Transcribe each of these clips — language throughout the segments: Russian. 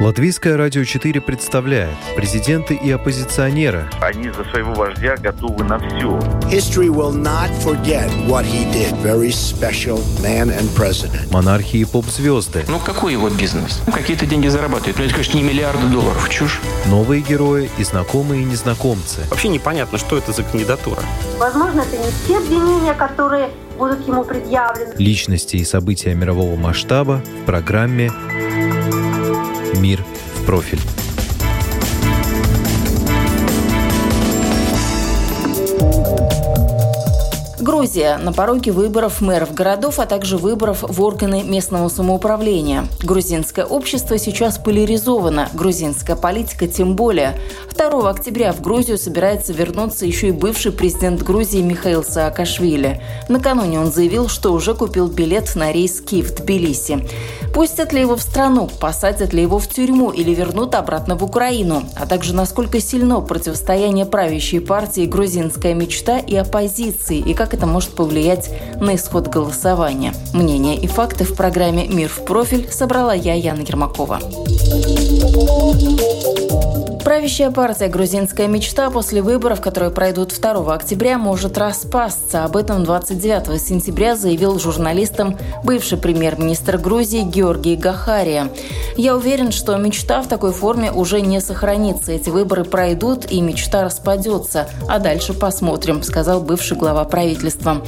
Латвийское радио 4 представляет президенты и оппозиционеры. Они за своего вождя готовы на все. History will not forget what he did. Very special man and president. Монархи и поп-звезды. Ну какой его бизнес? Ну, Какие-то деньги зарабатывают. Ну это, конечно, не миллиарды долларов. Чушь. Новые герои и знакомые и незнакомцы. Вообще непонятно, что это за кандидатура. Возможно, это не те обвинения, которые будут ему предъявлены. Личности и события мирового масштаба в программе «Мир в профиль». Грузия на пороге выборов мэров городов, а также выборов в органы местного самоуправления. Грузинское общество сейчас поляризовано, грузинская политика тем более. 2 октября в Грузию собирается вернуться еще и бывший президент Грузии Михаил Саакашвили. Накануне он заявил, что уже купил билет на рейс Киев-Тбилиси. Пустят ли его в страну, посадят ли его в тюрьму или вернут обратно в Украину, а также насколько сильно противостояние правящей партии «Грузинская мечта» и оппозиции, и как это может повлиять на исход голосования. Мнения и факты в программе «Мир в профиль» собрала я, Яна Ермакова. Правящая партия «Грузинская мечта» после выборов, которые пройдут 2 октября, может распасться. Об этом 29 сентября заявил журналистам бывший премьер-министр Грузии Георгий Гахария. «Я уверен, что мечта в такой форме уже не сохранится. Эти выборы пройдут, и мечта распадется. А дальше посмотрим», – сказал бывший глава правительства.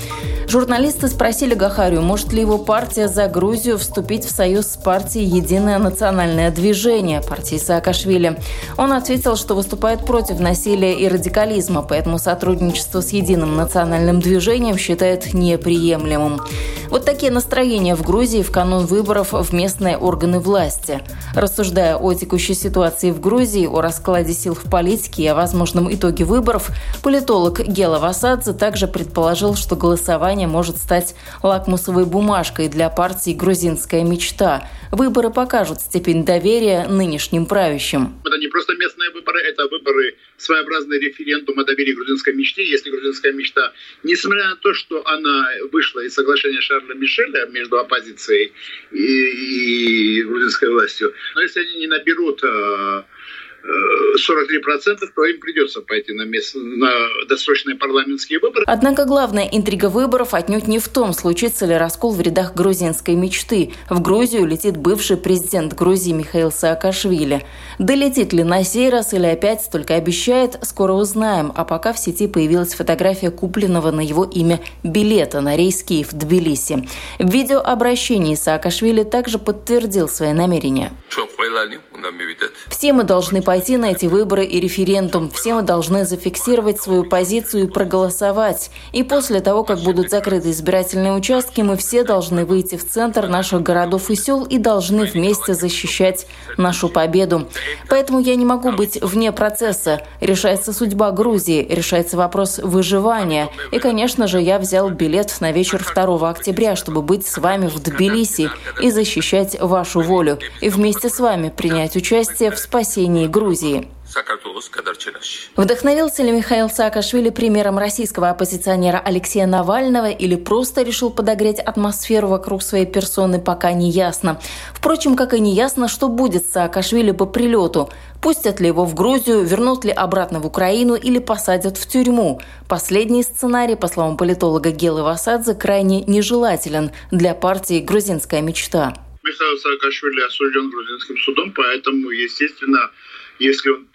Журналисты спросили Гахарию, может ли его партия «За Грузию» вступить в союз с партией «Единое национальное движение» партии Саакашвили. Он ответил, что выступает против насилия и радикализма, поэтому сотрудничество с Единым национальным движением считает неприемлемым. Вот такие настроения в Грузии в канун выборов в местные органы власти. Рассуждая о текущей ситуации в Грузии, о раскладе сил в политике и о возможном итоге выборов, политолог Гела Васадзе также предположил, что голосование может стать лакмусовой бумажкой для партии «Грузинская мечта». Выборы покажут степень доверия нынешним правящим. Это не просто местные выборы, это выборы, своеообразный референдум о доверии грузинской мечте. Если грузинская мечта, несмотря на то, что она вышла из соглашения Шарля Мишеля между оппозицией и, и грузинской властью, но если они не наберут э, 43%, то им придется пойти на, мест, на досрочные парламентские выборы. Однако главная интрига выборов отнюдь не в том, случится ли раскол в рядах грузинской мечты. В Грузию летит бывший президент Грузии Михаил Саакашвили. Долетит ли на сей раз или опять только обещает, скоро узнаем. А пока в сети появилась фотография купленного на его имя билета на рейс Киев-Тбилиси. В видеообращении Саакашвили также подтвердил свои намерения. Все мы должны пойти на эти выборы и референдум. Все мы должны зафиксировать свою позицию и проголосовать. И после того, как будут закрыты избирательные участки, мы все должны выйти в центр наших городов и сел и должны вместе защищать нашу победу. Поэтому я не могу быть вне процесса. Решается судьба Грузии, решается вопрос выживания. И, конечно же, я взял билет на вечер 2 октября, чтобы быть с вами в Тбилиси и защищать вашу волю. И вместе с вами принять участие в спасении Грузии. Вдохновился ли Михаил Саакашвили примером российского оппозиционера Алексея Навального или просто решил подогреть атмосферу вокруг своей персоны, пока не ясно. Впрочем, как и не ясно, что будет с Саакашвили по прилету. Пустят ли его в Грузию, вернут ли обратно в Украину или посадят в тюрьму. Последний сценарий, по словам политолога Гелы Васадзе, крайне нежелателен для партии «Грузинская мечта». Михаил Саакашвили осужден грузинским судом, поэтому, естественно, если он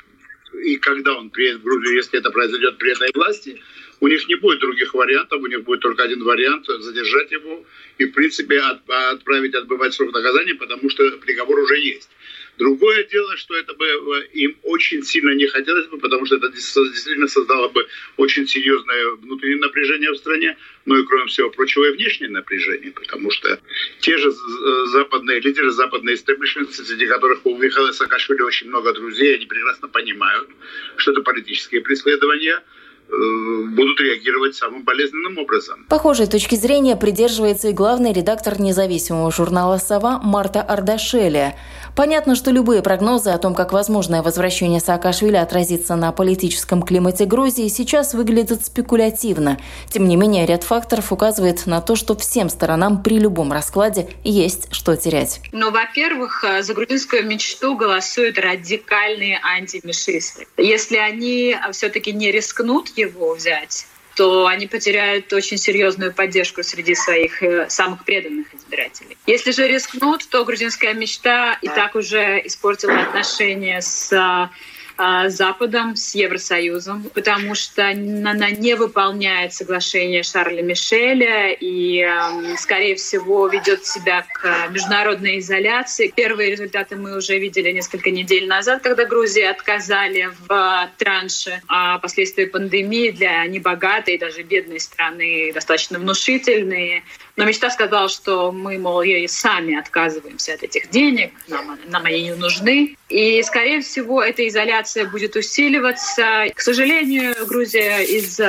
и когда он приедет в Грузию, если это произойдет при этой власти, у них не будет других вариантов, у них будет только один вариант – задержать его и, в принципе, от, отправить отбывать срок наказания, потому что приговор уже есть. Другое дело, что это бы э, им очень сильно не хотелось бы, потому что это действительно создало бы очень серьезное внутреннее напряжение в стране, ну и, кроме всего прочего, и внешнее напряжение, потому что те же э, западные лидеры, западные истеблишменты, среди которых у Михаила Саакашвили очень много друзей, они прекрасно понимают, что это политические преследования, Э, будут реагировать самым болезненным образом. Похожей точки зрения придерживается и главный редактор независимого журнала «Сова» Марта Ардашеля. Понятно, что любые прогнозы о том, как возможное возвращение Саакашвили отразится на политическом климате Грузии, сейчас выглядят спекулятивно. Тем не менее, ряд факторов указывает на то, что всем сторонам при любом раскладе есть что терять. Ну, во-первых, э, за грузинскую мечту голосуют радикальные антимишисты. Если они э, все-таки не рискнут его взять, то они потеряют очень серьезную поддержку среди своих э, самых преданных избирателей. Если же рискнут, то грузинская мечта и так уже испортила отношения с а, Западом, с Евросоюзом, потому что она не выполняет соглашение Шарля Мишеля и, эм, скорее всего, ведет себя к международной изоляции. Первые результаты мы уже видели несколько недель назад, когда Грузии отказали в транше. А последствия пандемии для небогатой даже бедной страны достаточно внушительные. Но мечта сказала, что мы, мол, и сами отказываемся от этих денег, нам, нам они не нужны. И, скорее всего, эта изоляция будет усиливаться. К сожалению, Грузия из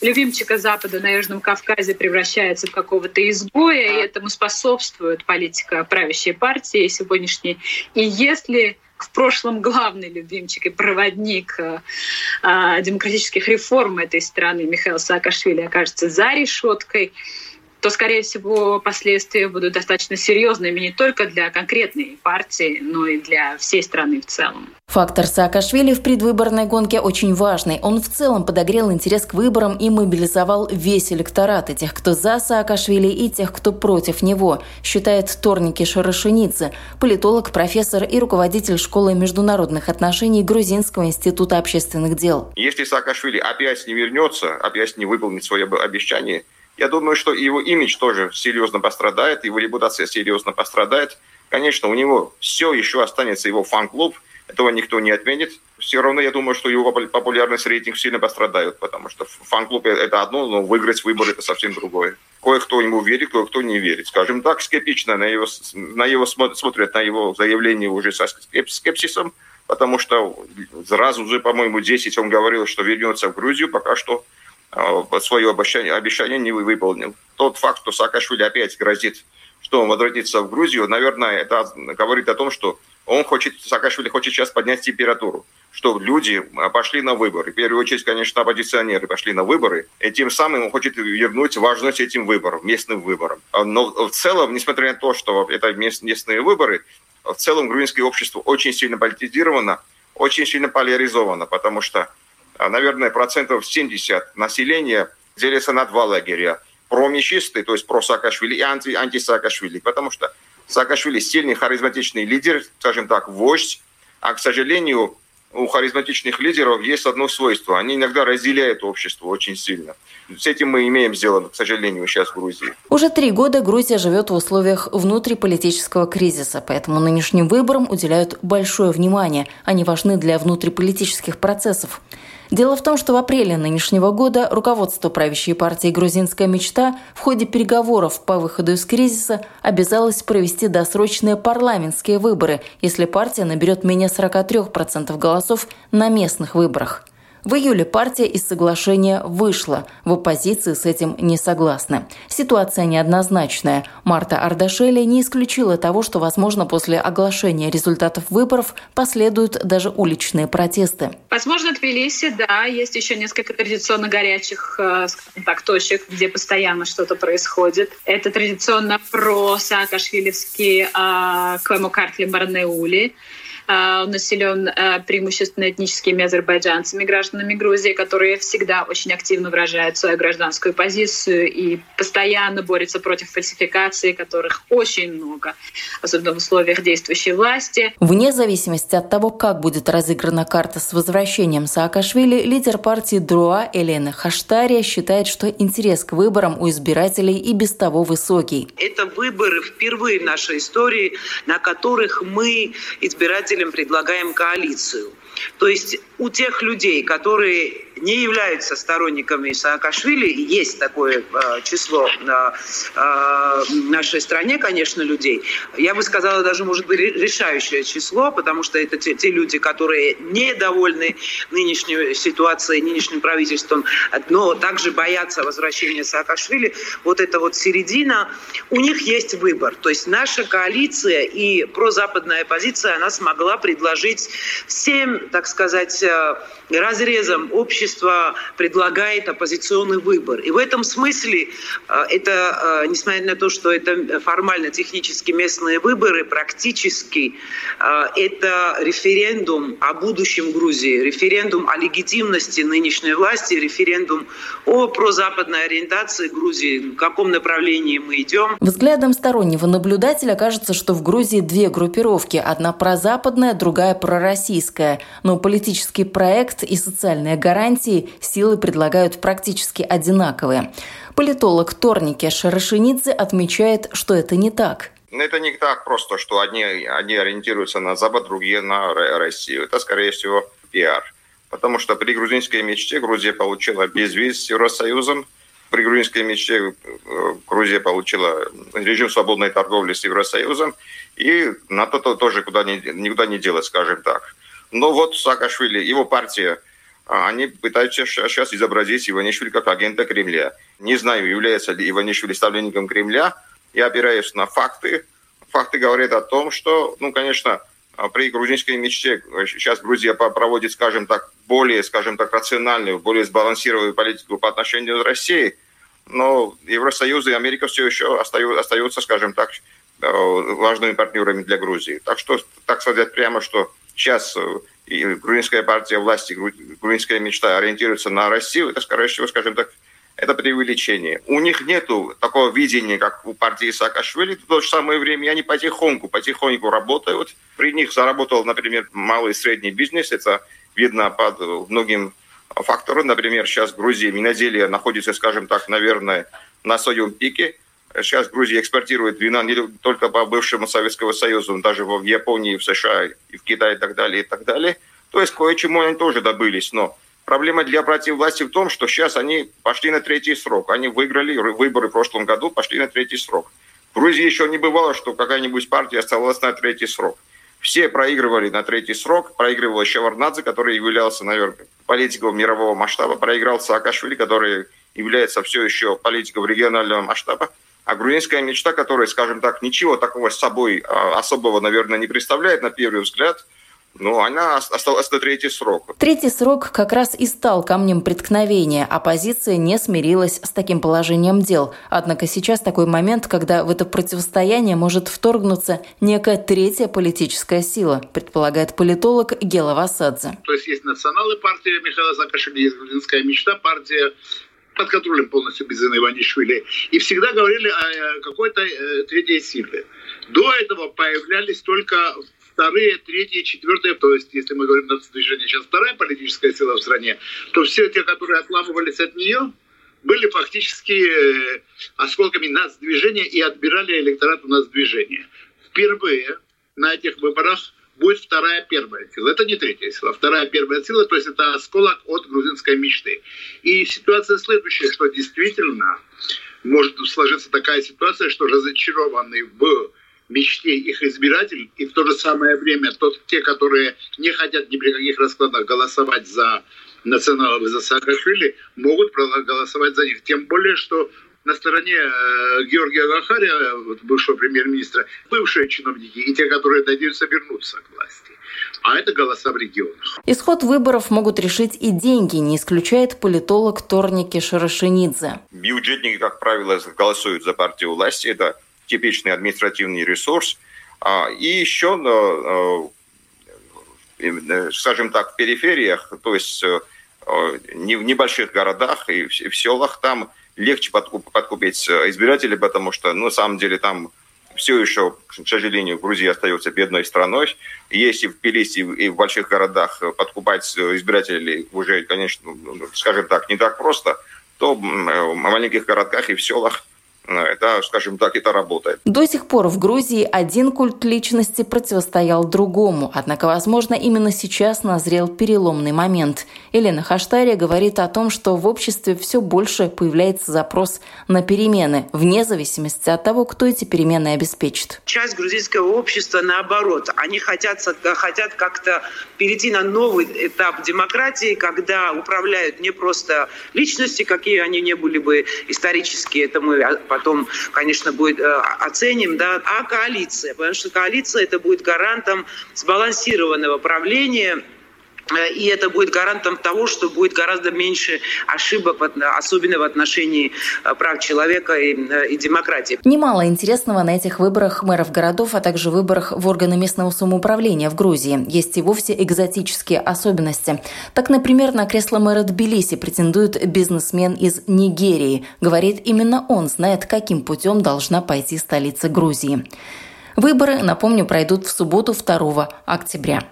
любимчика Запада на Южном Кавказе превращается в какого-то изгоя, и этому способствует политика правящей партии сегодняшней. И если в прошлом главный любимчик и проводник э, э, демократических реформ этой страны Михаил Саакашвили окажется за решеткой, то, скорее всего, последствия будут достаточно серьезными не только для конкретной партии, но и для всей страны в целом. Фактор Саакашвили в предвыборной гонке очень важный. Он в целом подогрел интерес к выборам и мобилизовал весь электорат и тех, кто за Саакашвили, и тех, кто против него, считает Торники Шарашиницы, политолог, профессор и руководитель школы международных отношений Грузинского института общественных дел. Если Саакашвили опять не вернется, опять не выполнит свое обещание – я думаю, что его имидж тоже серьезно пострадает, его репутация серьезно пострадает. Конечно, у него все еще останется его фан-клуб, этого никто не отменит. Все равно я думаю, что его популярность рейтинг сильно пострадают, потому что фан-клуб – это одно, но выиграть выборы – это совсем другое. Кое-кто ему верит, кое-кто не верит. Скажем так, скептично на его, на его смотрят, на его заявление уже со скепсисом, потому что сразу же, по-моему, 10 он говорил, что вернется в Грузию, пока что свое обещание, обещание не выполнил. Тот факт, что Саакашвили опять грозит, что он возвратится в Грузию, наверное, это говорит о том, что он хочет, Саакашвили хочет сейчас поднять температуру, что люди пошли на выборы. В первую очередь, конечно, оппозиционеры пошли на выборы, и тем самым он хочет вернуть важность этим выборам, местным выборам. Но в целом, несмотря на то, что это местные выборы, в целом грузинское общество очень сильно политизировано, очень сильно поляризовано, потому что а, наверное, процентов 70 населения делится на два лагеря. Промещисты, то есть про Саакашвили, и анти, анти-Саакашвили. Потому что Саакашвили сильный, харизматичный лидер, скажем так, вождь. А, к сожалению, у харизматичных лидеров есть одно свойство. Они иногда разделяют общество очень сильно. С этим мы имеем дело, к сожалению, сейчас в Грузии. Уже три года Грузия живет в условиях внутриполитического кризиса, поэтому нынешним выборам уделяют большое внимание. Они важны для внутриполитических процессов. Дело в том, что в апреле нынешнего года руководство правящей партии «Грузинская мечта» в ходе переговоров по выходу из кризиса обязалось провести досрочные парламентские выборы, если партия наберет менее 43% голосов на местных выборах. В июле партия из соглашения вышла. В оппозиции с этим не согласны. Ситуация неоднозначная. Марта Ардашели не исключила того, что, возможно, после оглашения результатов выборов последуют даже уличные протесты. Возможно, Тбилиси, да, есть еще несколько традиционно горячих э, так, точек, где постоянно что-то происходит. Это традиционно про Саакашвилевский э, Квемокартли Барнеули. А, он населен а, преимущественно этническими азербайджанцами, гражданами Грузии, которые всегда очень активно выражают свою гражданскую позицию и постоянно борются против фальсификации, которых очень много, особенно в условиях действующей власти. Вне зависимости от того, как будет разыграна карта с возвращением Саакашвили, лидер партии Друа Елена Хаштария считает, что интерес к выборам у избирателей и без того высокий. Это выборы впервые в нашей истории, на которых мы, избиратели, предлагаем коалицию. То есть у тех людей, которые не являются сторонниками Саакашвили, есть такое э, число э, э, в нашей стране, конечно, людей. Я бы сказала, даже может быть решающее число, потому что это те, те люди, которые недовольны нынешней ситуацией, нынешним правительством, но также боятся возвращения Саакашвили. Вот это вот середина. У них есть выбор. То есть наша коалиция и прозападная позиция, она смогла предложить всем, так сказать, э, разрезам общества предлагает оппозиционный выбор. И в этом смысле э, это, э, несмотря на то, что это формально технически местные выборы, практически это референдум о будущем Грузии, референдум о легитимности нынешней власти, референдум о прозападной ориентации Грузии, в каком направлении мы идем. Взглядом стороннего наблюдателя кажется, что в Грузии две группировки. Одна прозападная, другая пророссийская. Но политический проект и социальные гарантии силы предлагают практически одинаковые. Политолог Торнике Шарашинидзе отмечает, что это не так. Это не так просто, что одни, одни ориентируются на Запад, другие на Россию. Это, скорее всего, пиар. Потому что при грузинской мечте Грузия получила безвиз с Евросоюзом, при грузинской мечте э, Грузия получила режим свободной торговли с Евросоюзом, и на то тоже куда не, никуда не делать, скажем так. Но вот Саакашвили, его партия, они пытаются сейчас изобразить Иванишвили как агента Кремля. Не знаю, является ли Иванишвили ставленником Кремля. Я опираюсь на факты. Факты говорят о том, что, ну, конечно, а, при грузинской мечте сейчас Грузия проводит, скажем так, более, скажем так, рациональную, более сбалансированную политику по отношению к России, но Евросоюз и Америка все еще остаются, скажем так, э, важными партнерами для Грузии. Так что, так сказать прямо, что сейчас э, и грузинская партия власти, грузинская мечта ориентируется на Россию, это, скорее всего, скажем так, это преувеличение. У них нет такого видения, как у партии Саакашвили. В то же самое время они потихоньку, потихоньку работают. При них заработал, например, малый и средний бизнес. Это видно под многим факторам. Например, сейчас Грузия виноделие находится, скажем так, наверное, на своем пике. Сейчас Грузия экспортирует вина не только по бывшему Советскому Союзу, но даже в Японии, в США, и в Китае и так далее, и так далее. То есть кое-чему они тоже добылись. Но Проблема для братьев власти в том, что сейчас они пошли на третий срок. Они выиграли выборы в прошлом году, пошли на третий срок. В Грузии еще не бывало, что какая-нибудь партия оставалась на третий срок. Все проигрывали на третий срок. Проигрывал Шеварнадзе, который являлся, наверное, политиком мирового масштаба. Проиграл Саакашвили, который является все еще политиком регионального масштаба. А грузинская мечта, которая, скажем так, ничего такого с собой а, особого, наверное, не представляет на первый взгляд – ну, она осталась на третий срок. Третий срок как раз и стал камнем преткновения. Оппозиция не смирилась с таким положением дел. Однако сейчас такой момент, когда в это противостояние может вторгнуться некая третья политическая сила, предполагает политолог Гела Васадзе. То есть есть национальная партия Михаила Саакашвили, есть грузинская мечта, партия под контролем полностью Безына Иванишвили. И всегда говорили о какой-то э, третьей силе. До этого появлялись только вторые, третьи, четвертые, то есть, если мы говорим нацдвижение, сейчас вторая политическая сила в стране, то все те, которые отламывались от нее, были фактически э, осколками нацдвижения и отбирали электорат у нацдвижения. Впервые на этих выборах будет вторая первая сила. Это не третья сила. Вторая первая сила, то есть это осколок от грузинской мечты. И ситуация следующая, что действительно может сложиться такая ситуация, что разочарованный в мечте их избирателей, и в то же самое время тот, те, которые не хотят ни при каких раскладах голосовать за националов и за Саакашвили, могут проголосовать за них. Тем более, что на стороне э, Георгия Гахария, вот, бывшего премьер-министра, бывшие чиновники и те, которые надеются вернуться к власти. А это голоса в регионах. Исход выборов могут решить и деньги, не исключает политолог Торники Шарашинидзе. Бюджетники, как правило, голосуют за партию власти. Это типичный административный ресурс. А, и еще, э, скажем так, в перифериях, то есть э, не в небольших городах и в селах, там легче подкупить избирателей, потому что, ну, на самом деле, там все еще, к сожалению, Грузия остается бедной страной. Если в Тбилиси и в больших городах подкупать избирателей уже, конечно, скажем так, не так просто, то в маленьких городках и в селах это, скажем так, это работает. До сих пор в Грузии один культ личности противостоял другому. Однако, возможно, именно сейчас назрел переломный момент. Елена Хаштария говорит о том, что в обществе все больше появляется запрос на перемены, вне зависимости от того, кто эти перемены обеспечит. Часть грузинского общества, наоборот, они хотят, хотят как-то перейти на новый этап демократии, когда управляют не просто личности, какие они не были бы исторически, это мы потом, конечно, будет э, оценим, да, а коалиция, потому что коалиция это будет гарантом сбалансированного правления и это будет гарантом того, что будет гораздо меньше ошибок, особенно в отношении э, прав человека и, э, и демократии. Немало интересного на этих выборах мэров городов, а также выборах в органы местного самоуправления в Грузии. Есть и вовсе экзотические особенности. Так, например, на кресло мэра Тбилиси претендует бизнесмен из Нигерии. Говорит, именно он знает, каким путем должна пойти столица Грузии. Выборы, напомню, пройдут в субботу 2 октября.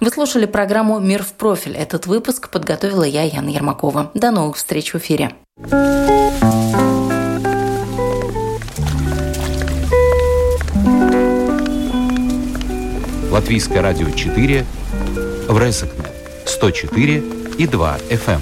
Вы слушали программу «Мир в профиль». Этот выпуск подготовила я, Яна Ермакова. До новых встреч в эфире. Латвийское радио 4 в Резекне 104 и 2 FM.